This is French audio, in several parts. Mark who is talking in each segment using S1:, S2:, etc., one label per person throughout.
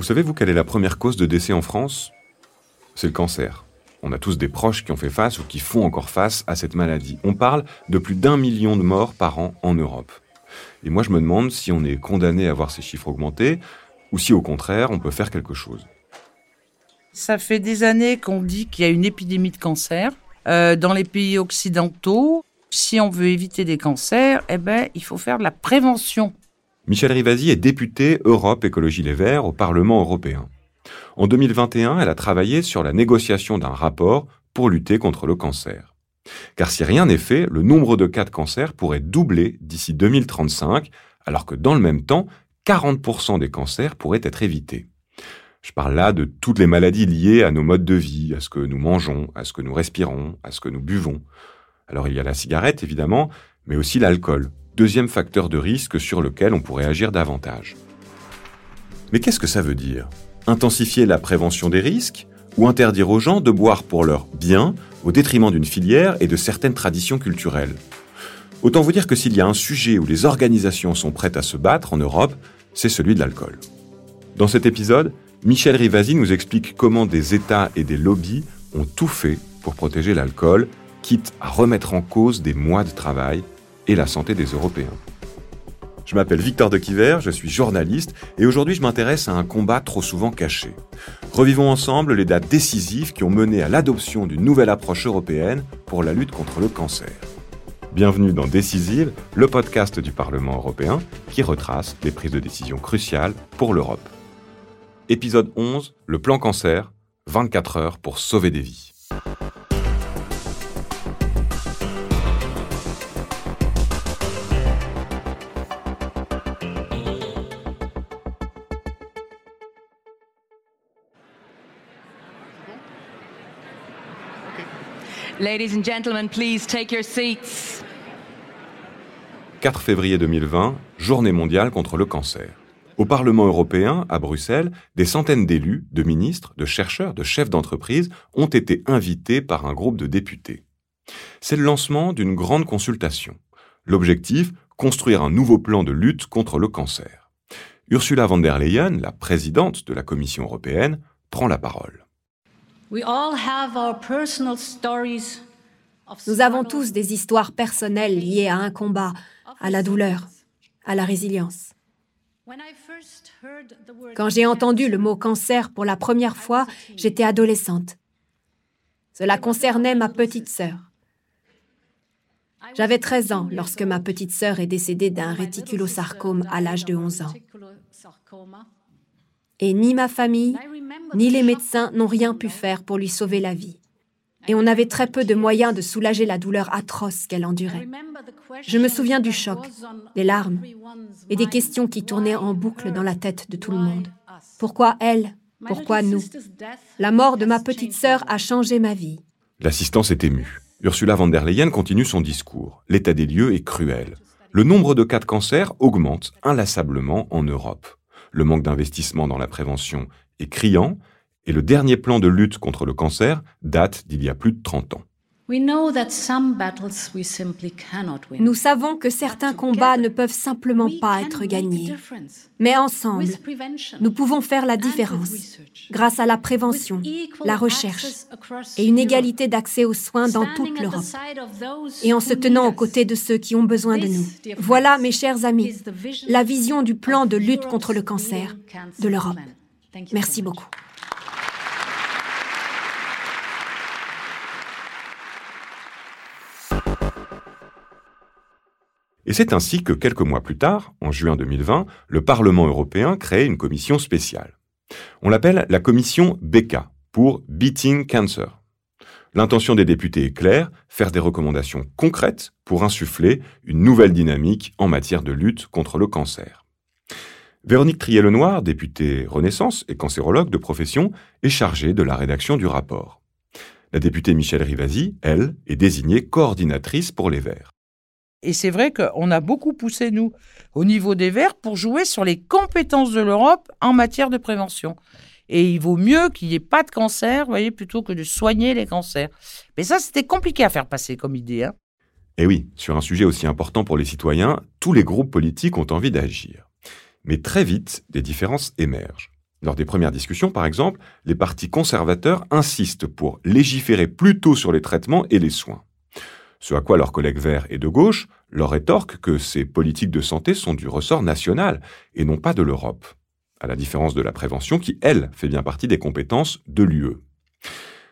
S1: Vous savez, vous, quelle est la première cause de décès en France? C'est le cancer. On a tous des proches qui ont fait face ou qui font encore face à cette maladie. On parle de plus d'un million de morts par an en Europe. Et moi, je me demande si on est condamné à voir ces chiffres augmenter ou si au contraire, on peut faire quelque chose.
S2: Ça fait des années qu'on dit qu'il y a une épidémie de cancer euh, dans les pays occidentaux. Si on veut éviter des cancers, eh ben, il faut faire de la prévention.
S1: Michel Rivasi est député Europe Écologie Les Verts au Parlement européen. En 2021, elle a travaillé sur la négociation d'un rapport pour lutter contre le cancer. Car si rien n'est fait, le nombre de cas de cancer pourrait doubler d'ici 2035, alors que dans le même temps, 40% des cancers pourraient être évités. Je parle là de toutes les maladies liées à nos modes de vie, à ce que nous mangeons, à ce que nous respirons, à ce que nous buvons. Alors il y a la cigarette évidemment, mais aussi l'alcool, deuxième facteur de risque sur lequel on pourrait agir davantage. Mais qu'est-ce que ça veut dire? Intensifier la prévention des risques ou interdire aux gens de boire pour leur bien au détriment d'une filière et de certaines traditions culturelles? Autant vous dire que s'il y a un sujet où les organisations sont prêtes à se battre en Europe, c'est celui de l'alcool. Dans cet épisode, Michel Rivasi nous explique comment des États et des lobbies ont tout fait pour protéger l'alcool, quitte à remettre en cause des mois de travail et la santé des Européens. Je m'appelle Victor de Quiver, je suis journaliste et aujourd'hui je m'intéresse à un combat trop souvent caché. Revivons ensemble les dates décisives qui ont mené à l'adoption d'une nouvelle approche européenne pour la lutte contre le cancer. Bienvenue dans Décisive, le podcast du Parlement européen qui retrace les prises de décision cruciales pour l'Europe. Épisode 11, le plan cancer, 24 heures pour sauver des vies.
S3: Ladies and gentlemen, please take your seats.
S1: 4 février 2020, journée mondiale contre le cancer. Au Parlement européen, à Bruxelles, des centaines d'élus, de ministres, de chercheurs, de chefs d'entreprise ont été invités par un groupe de députés. C'est le lancement d'une grande consultation. L'objectif, construire un nouveau plan de lutte contre le cancer. Ursula von der Leyen, la présidente de la Commission européenne, prend la parole.
S4: Nous avons tous des histoires personnelles liées à un combat, à la douleur, à la résilience. Quand j'ai entendu le mot cancer pour la première fois, j'étais adolescente. Cela concernait ma petite sœur. J'avais 13 ans lorsque ma petite sœur est décédée d'un réticulosarcome à l'âge de 11 ans. Et ni ma famille, ni les médecins n'ont rien pu faire pour lui sauver la vie et on avait très peu de moyens de soulager la douleur atroce qu'elle endurait. Je me souviens du choc, des larmes et des questions qui tournaient en boucle dans la tête de tout le monde. Pourquoi elle? Pourquoi nous? La mort de ma petite sœur a changé ma vie.
S1: L'assistance est émue. Ursula von der Leyen continue son discours. L'état des lieux est cruel. Le nombre de cas de cancer augmente inlassablement en Europe. Le manque d'investissement dans la prévention est criant et le dernier plan de lutte contre le cancer date d'il y a plus de 30 ans.
S4: Nous savons que certains combats ne peuvent simplement pas être gagnés. Mais ensemble, nous pouvons faire la différence grâce à la prévention, la recherche et une égalité d'accès aux soins dans toute l'Europe. Et en se tenant aux côtés de ceux qui ont besoin de nous. Voilà, mes chers amis, la vision du plan de lutte contre le cancer de l'Europe. Merci beaucoup.
S1: Et c'est ainsi que quelques mois plus tard, en juin 2020, le Parlement européen crée une commission spéciale. On l'appelle la commission BECA, pour Beating Cancer. L'intention des députés est claire, faire des recommandations concrètes pour insuffler une nouvelle dynamique en matière de lutte contre le cancer. Véronique Trier-Lenoir, députée Renaissance et cancérologue de profession, est chargée de la rédaction du rapport. La députée Michel Rivasi, elle, est désignée coordinatrice pour les Verts.
S2: Et c'est vrai qu'on a beaucoup poussé, nous, au niveau des Verts, pour jouer sur les compétences de l'Europe en matière de prévention. Et il vaut mieux qu'il n'y ait pas de cancer, vous voyez, plutôt que de soigner les cancers. Mais ça, c'était compliqué à faire passer comme idée. Hein.
S1: Et oui, sur un sujet aussi important pour les citoyens, tous les groupes politiques ont envie d'agir. Mais très vite, des différences émergent. Lors des premières discussions, par exemple, les partis conservateurs insistent pour légiférer plutôt sur les traitements et les soins. Ce à quoi leurs collègues verts et de gauche leur rétorquent que ces politiques de santé sont du ressort national et non pas de l'Europe, à la différence de la prévention qui, elle, fait bien partie des compétences de l'UE.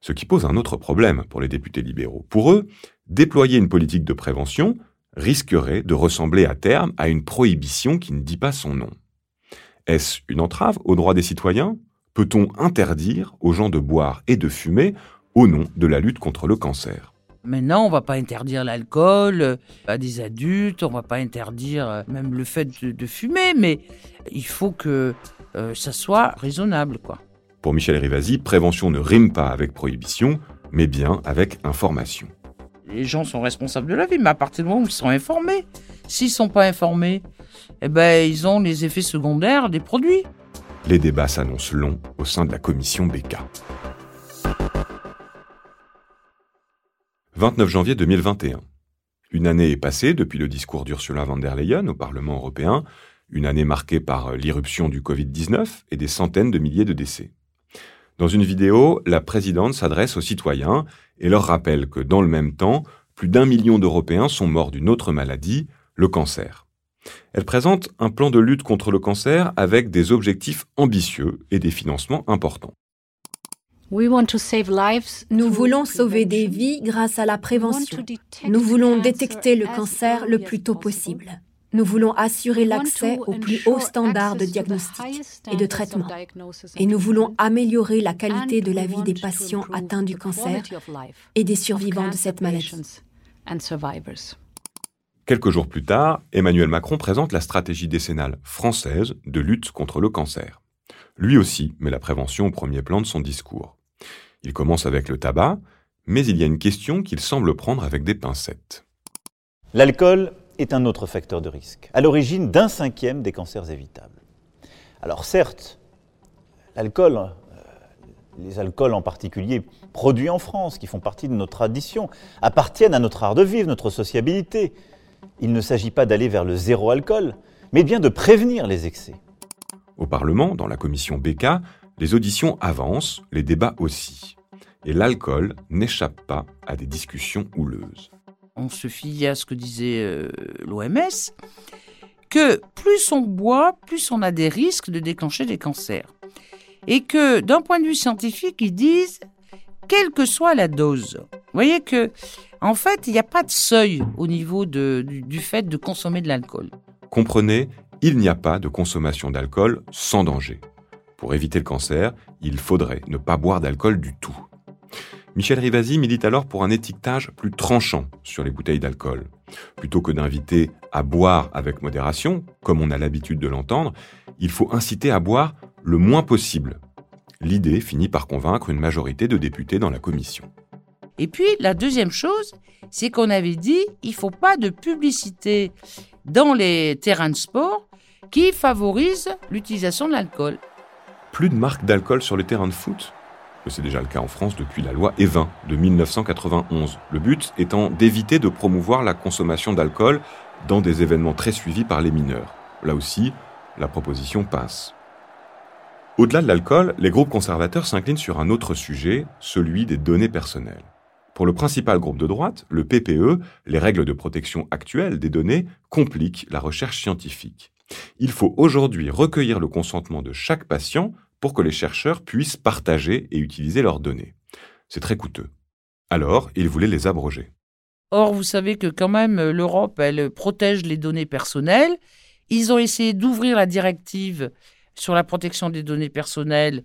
S1: Ce qui pose un autre problème pour les députés libéraux. Pour eux, déployer une politique de prévention risquerait de ressembler à terme à une prohibition qui ne dit pas son nom. Est-ce une entrave aux droits des citoyens? Peut-on interdire aux gens de boire et de fumer au nom de la lutte contre le cancer?
S2: Maintenant, on va pas interdire l'alcool euh, à des adultes, on va pas interdire euh, même le fait de, fumer, mais il faut que euh, ça soit raisonnable, quoi.
S1: Pour Michel Rivasi, prévention ne rime pas avec prohibition, mais bien avec information.
S2: Les gens sont responsables de la vie, mais à partir du moment où ils sont informés, s'ils sont pas informés, eh ben, ils ont les effets secondaires des produits.
S1: Les débats s'annoncent longs au sein de la commission BK. 29 janvier 2021. Une année est passée depuis le discours d'Ursula von der Leyen au Parlement européen, une année marquée par l'irruption du Covid-19 et des centaines de milliers de décès. Dans une vidéo, la présidente s'adresse aux citoyens et leur rappelle que dans le même temps, plus d'un million d'Européens sont morts d'une autre maladie, le cancer. Elle présente un plan de lutte contre le cancer avec des objectifs ambitieux et des financements importants.
S4: Nous voulons sauver des vies grâce à la prévention. Nous voulons détecter le cancer le plus tôt possible. Nous voulons assurer l'accès aux plus hauts standards de diagnostic et de traitement. Et nous voulons améliorer la qualité de la vie des patients atteints du cancer et des survivants de cette maladie.
S1: Quelques jours plus tard, Emmanuel Macron présente la stratégie décennale française de lutte contre le cancer. Lui aussi met la prévention au premier plan de son discours. Il commence avec le tabac, mais il y a une question qu'il semble prendre avec des pincettes.
S5: L'alcool est un autre facteur de risque, à l'origine d'un cinquième des cancers évitables. Alors certes, l'alcool, euh, les alcools en particulier produits en France, qui font partie de notre tradition, appartiennent à notre art de vivre, notre sociabilité, il ne s'agit pas d'aller vers le zéro alcool, mais bien de prévenir les excès.
S1: Au Parlement, dans la commission BK, les auditions avancent, les débats aussi. Et l'alcool n'échappe pas à des discussions houleuses.
S2: On se fie à ce que disait euh, l'OMS, que plus on boit, plus on a des risques de déclencher des cancers. Et que d'un point de vue scientifique, ils disent, quelle que soit la dose, vous voyez que en fait, il n'y a pas de seuil au niveau du, fait de consommer de l'alcool.
S1: Comprenez, il n'y a pas de consommation d'alcool sans danger. Pour éviter le cancer, il faudrait ne pas boire d'alcool du tout. Michel Rivasi milite alors pour un étiquetage plus tranchant sur les bouteilles d'alcool. Plutôt que d'inviter à boire avec modération, comme on a l'habitude de l'entendre, il faut inciter à boire le moins possible. L'idée finit par convaincre une majorité de députés dans la commission.
S2: Et puis, la deuxième chose, c'est qu'on avait dit il faut pas de publicité dans les terrains de sport qui favorise l'utilisation de l'alcool.
S1: Plus de marques d'alcool sur les terrains de foot c'est déjà le cas en France depuis la loi E20 de 1991. Le but étant d'éviter de promouvoir la consommation d'alcool dans des événements très suivis par les mineurs. Là aussi, la proposition passe. Au-delà de l'alcool, les groupes conservateurs s'inclinent sur un autre sujet, celui des données personnelles. Pour le principal groupe de droite, le PPE, les règles de protection actuelles des données compliquent la recherche scientifique. Il faut aujourd'hui recueillir le consentement de chaque patient pour que les chercheurs puissent partager et utiliser leurs données. C'est très coûteux. Alors, ils voulaient les abroger.
S2: Or, vous savez que quand même, l'Europe, elle protège les données personnelles. Ils ont essayé d'ouvrir la directive sur la protection des données personnelles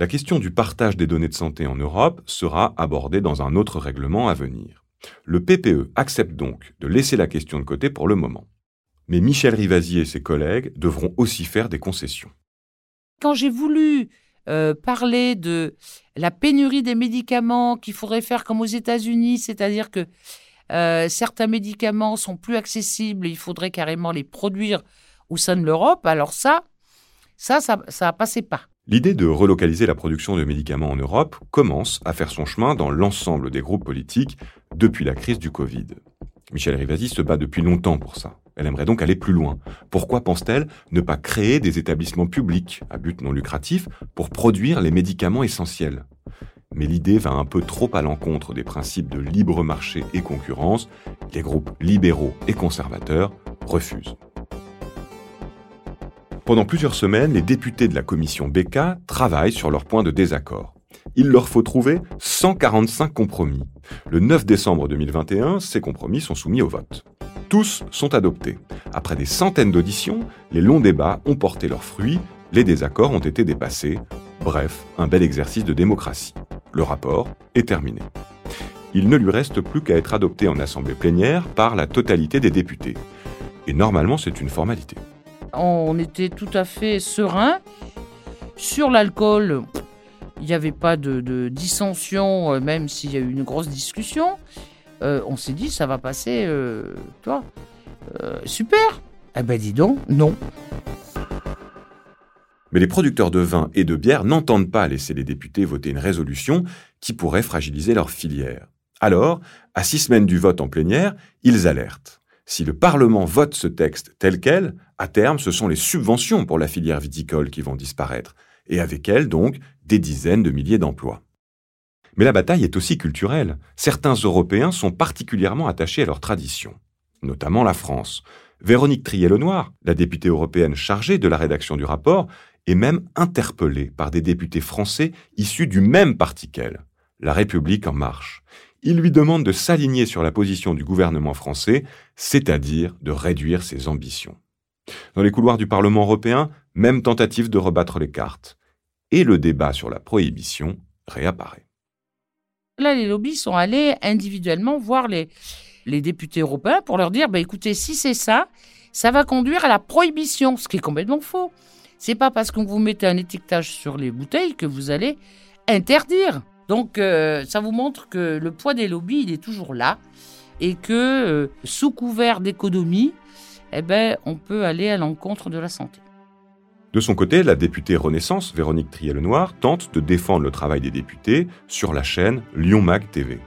S1: la question du partage des données de santé en Europe sera abordée dans un autre règlement à venir. Le PPE accepte donc de laisser la question de côté pour le moment. Mais Michel Rivasi et ses collègues devront aussi faire des concessions.
S2: Quand j'ai voulu euh, parler de la pénurie des médicaments, qu'il faudrait faire comme aux États-Unis, c'est-à-dire que euh, certains médicaments sont plus accessibles, il faudrait carrément les produire au sein de l'Europe, alors ça, ça, ça, ça passait pas.
S1: L'idée de relocaliser la production de médicaments en Europe commence à faire son chemin dans l'ensemble des groupes politiques depuis la crise du Covid. Michel Rivasi se bat depuis longtemps pour ça. Elle aimerait donc aller plus loin. Pourquoi pense-t-elle ne pas créer des établissements publics à but non lucratif pour produire les médicaments essentiels? Mais l'idée va un peu trop à l'encontre des principes de libre marché et concurrence. Les groupes libéraux et conservateurs refusent. Pendant plusieurs semaines, les députés de la commission BK travaillent sur leur point de désaccord. Il leur faut trouver 145 compromis. Le 9 décembre 2021, ces compromis sont soumis au vote. Tous sont adoptés. Après des centaines d'auditions, les longs débats ont porté leurs fruits, les désaccords ont été dépassés. Bref, un bel exercice de démocratie. Le rapport est terminé. Il ne lui reste plus qu'à être adopté en assemblée plénière par la totalité des députés. Et normalement, c'est une formalité
S2: on était tout à fait serein. Sur l'alcool, il n'y avait pas de, dissension, euh, même s'il y a eu une grosse discussion. Euh, on s'est dit, ça va passer, euh, toi, super. Eh ben dis donc, non.
S1: Mais les producteurs de vin et de bière n'entendent pas laisser les députés voter une résolution qui pourrait fragiliser leur filière. Alors, à six semaines du vote en plénière, ils alertent. Si le Parlement vote ce texte tel quel, à terme, ce sont les subventions pour la filière viticole qui vont disparaître, et avec elles, donc, des dizaines de milliers d'emplois. Mais la bataille est aussi culturelle. Certains Européens sont particulièrement attachés à leur tradition, notamment la France. Véronique Trier-Lenoir, la députée européenne chargée de la rédaction du rapport, est même interpellée par des députés français issus du même parti qu'elle, La République en marche il lui demande de s'aligner sur la position du gouvernement français, c'est-à-dire de réduire ses ambitions. Dans les couloirs du Parlement européen, même tentative de rebattre les cartes. Et le débat sur la prohibition réapparaît.
S2: Là, les lobbies sont allés individuellement voir les, députés européens pour leur dire bah, écoutez, si c'est ça, ça va conduire à la prohibition, ce qui est complètement faux. C'est pas parce qu'on vous mettez un étiquetage sur les bouteilles que vous allez interdire. Donc euh, ça vous montre que le poids des lobbies, il est toujours là et que euh, sous couvert d'économie, eh ben, on peut aller à l'encontre de la santé.
S1: De son côté, la députée Renaissance, Véronique Trier-Lenoir, tente de défendre le travail des députés sur la chaîne Lyon Mag TV.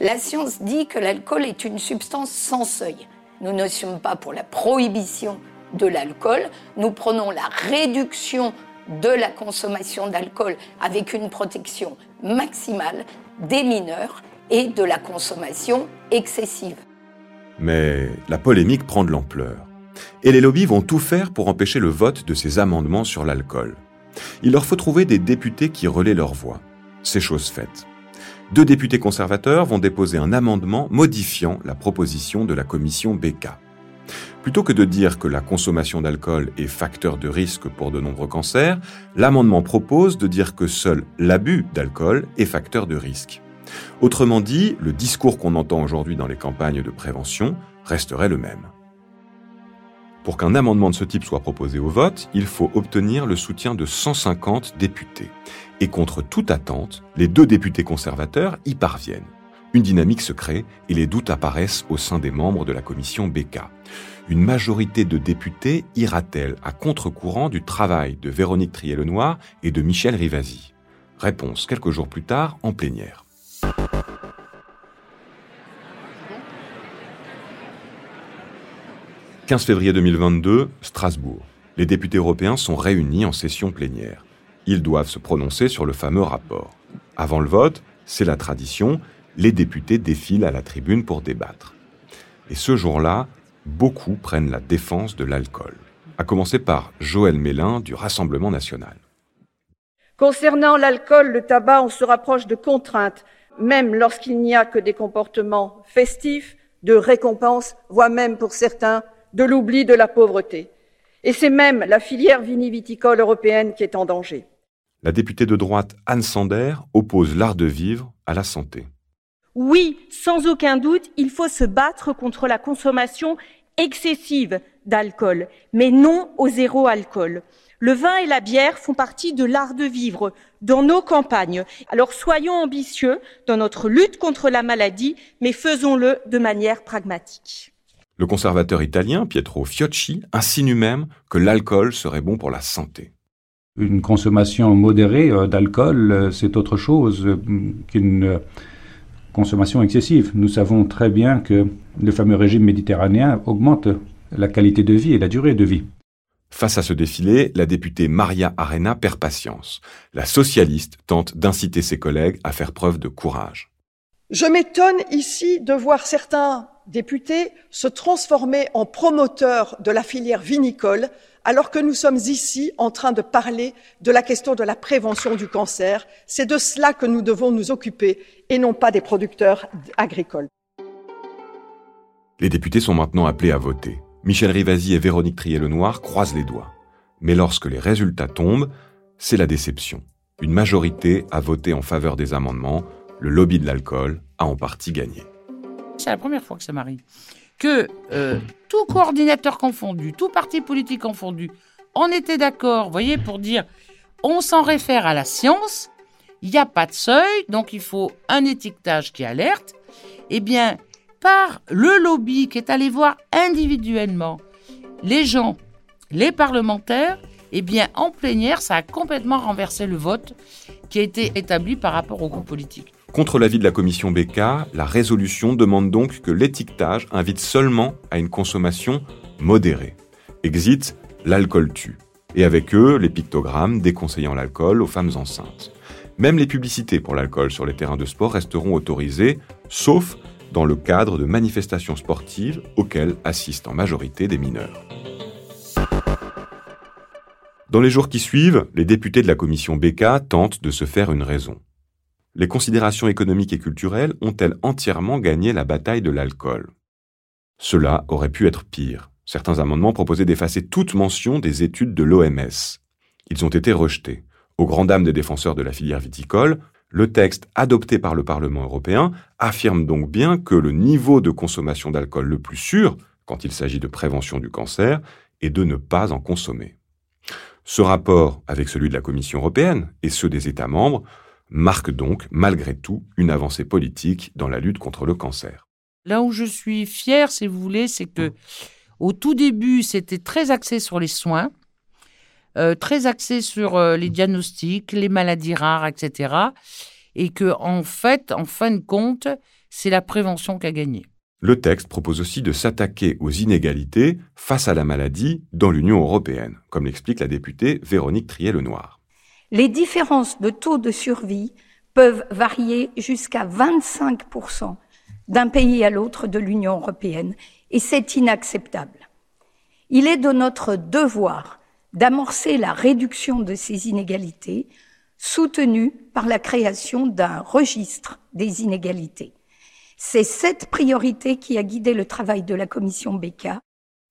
S6: La science dit que l'alcool est une substance sans seuil. Nous ne sommes pas pour la prohibition de l'alcool, nous prenons la réduction de la consommation d'alcool avec une protection maximale des mineurs et de la consommation excessive.
S1: Mais la polémique prend de l'ampleur. Et les lobbies vont tout faire pour empêcher le vote de ces amendements sur l'alcool. Il leur faut trouver des députés qui relaient leur voix. C'est chose faite. Deux députés conservateurs vont déposer un amendement modifiant la proposition de la commission BK. Plutôt que de dire que la consommation d'alcool est facteur de risque pour de nombreux cancers, l'amendement propose de dire que seul l'abus d'alcool est facteur de risque. Autrement dit, le discours qu'on entend aujourd'hui dans les campagnes de prévention resterait le même. Pour qu'un amendement de ce type soit proposé au vote, il faut obtenir le soutien de 150 députés. Et contre toute attente, les deux députés conservateurs y parviennent. Une dynamique se crée et les doutes apparaissent au sein des membres de la commission BK une majorité de députés ira-t-elle à contre-courant du travail de Véronique Trier-Lenoir et de Michel Rivasi? Réponse quelques jours plus tard en plénière. « 15 février 2022, Strasbourg. Les députés européens sont réunis en session plénière. Ils doivent se prononcer sur le fameux rapport. Avant le vote, c'est la tradition, les députés défilent à la tribune pour débattre. Et ce jour-là, beaucoup prennent la défense de l'alcool, à commencer par Joël Mélin du Rassemblement national.
S7: Concernant l'alcool, le tabac, on se rapproche de contraintes, même lorsqu'il n'y a que des comportements festifs, de récompenses, voire même pour certains de l'oubli de la pauvreté. Et c'est même la filière viniviticole européenne qui est en danger.
S1: La députée de droite Anne Sander oppose l'art de vivre à la santé.
S8: Oui, sans aucun doute, il faut se battre contre la consommation excessive d'alcool, mais non au zéro alcool. Le vin et la bière font partie de l'art de vivre dans nos campagnes. Alors soyons ambitieux dans notre lutte contre la maladie, mais faisons-le de manière pragmatique.
S1: Le conservateur italien Pietro Fiocchi insinue même que l'alcool serait bon pour la santé.
S9: Une consommation modérée euh, d'alcool, euh, c'est autre chose euh, qu'une consommation excessive. Nous savons très bien que le fameux régime méditerranéen augmente la qualité de vie et la durée de vie.
S1: Face à ce défilé, la députée Maria Arena perd patience. La socialiste tente d'inciter ses collègues à faire preuve de courage.
S7: Je m'étonne ici de voir certains députés se transformer en promoteurs de la filière vinicole alors que nous sommes ici en train de parler de la question de la prévention du cancer. C'est de cela que nous devons nous occuper et non pas des producteurs agricoles.
S1: Les députés sont maintenant appelés à voter. Michel Rivasi et Véronique Trier-Lenoir croisent les doigts. Mais lorsque les résultats tombent, c'est la déception. Une majorité a voté en faveur des amendements, le lobby de l'alcool a en partie gagné.
S2: C'est la première fois que ça m'arrive. Que euh, tout coordinateur confondu, tout parti politique confondu, on était d'accord, voyez, pour dire on s'en réfère à la science, il n'y a pas de seuil, donc il faut un étiquetage qui alerte. Eh bien, par le lobby qui est allé voir individuellement les gens, les parlementaires, eh bien, en plénière, ça a complètement renversé le vote qui a été établi par rapport au groupe politique.
S1: Contre l'avis de la commission BK, la résolution demande donc que l'étiquetage invite seulement à une consommation modérée. Exit, l'alcool tue. Et avec eux, les pictogrammes déconseillant l'alcool aux femmes enceintes. Même les publicités pour l'alcool sur les terrains de sport resteront autorisées, sauf dans le cadre de manifestations sportives auxquelles assistent en majorité des mineurs. Dans les jours qui suivent, les députés de la commission BK tentent de se faire une raison les considérations économiques et culturelles ont-elles entièrement gagné la bataille de l'alcool? Cela aurait pu être pire. Certains amendements proposaient d'effacer toute mention des études de l'OMS. Ils ont été rejetés. Au grand dam des défenseurs de la filière viticole, le texte adopté par le Parlement européen affirme donc bien que le niveau de consommation d'alcool le plus sûr, quand il s'agit de prévention du cancer, est de ne pas en consommer. Ce rapport, avec celui de la Commission européenne et ceux des États membres, marque donc, malgré tout, une avancée politique dans la lutte contre le cancer.
S2: Là où je suis fier, si vous voulez, c'est que au tout début, c'était très axé sur les soins, euh, très axé sur euh, les diagnostics, les maladies rares, etc. Et que, en fait, en fin de compte, c'est la prévention qui a gagné.
S1: Le texte propose aussi de s'attaquer aux inégalités face à la maladie dans l'Union européenne, comme l'explique la députée Véronique Trier-Lenoir.
S6: Les différences de taux de survie peuvent varier jusqu'à 25% d'un pays à l'autre de l'Union européenne, et c'est inacceptable. Il est de notre devoir d'amorcer la réduction de ces inégalités, soutenue par la création d'un registre des inégalités. C'est cette priorité qui a guidé le travail de la commission BK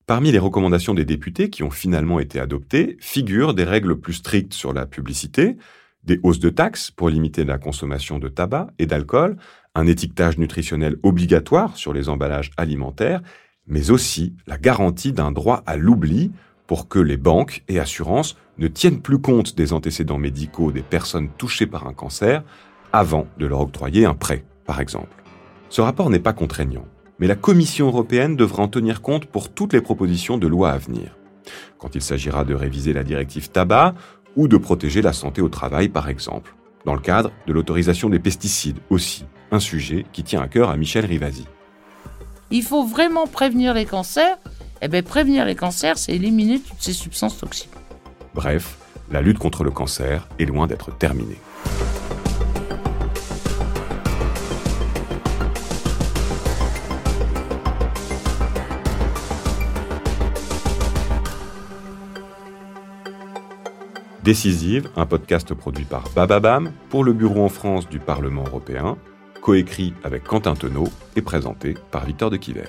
S1: Parmi les recommandations des députés qui ont finalement été adoptées figurent des règles plus strictes sur la publicité, des hausses de taxes pour limiter la consommation de tabac et d'alcool, un étiquetage nutritionnel obligatoire sur les emballages alimentaires, mais aussi la garantie d'un droit à l'oubli pour que les banques et assurances ne tiennent plus compte des antécédents médicaux des personnes touchées par un cancer avant de leur octroyer un prêt, par exemple. Ce rapport n'est pas contraignant mais la Commission européenne devra en tenir compte pour toutes les propositions de loi à venir. Quand il s'agira de réviser la directive tabac ou de protéger la santé au travail, par exemple. Dans le cadre de l'autorisation des pesticides aussi, un sujet qui tient à cœur à Michel Rivasi.
S2: Il faut vraiment prévenir les cancers. Eh bien, prévenir les cancers, c'est éliminer toutes ces substances toxiques.
S1: Bref, la lutte contre le cancer est loin d'être terminée. Décisive, un podcast produit par Bababam pour le Bureau en France du Parlement européen, coécrit avec Quentin Tenot et présenté par Victor de Quiver.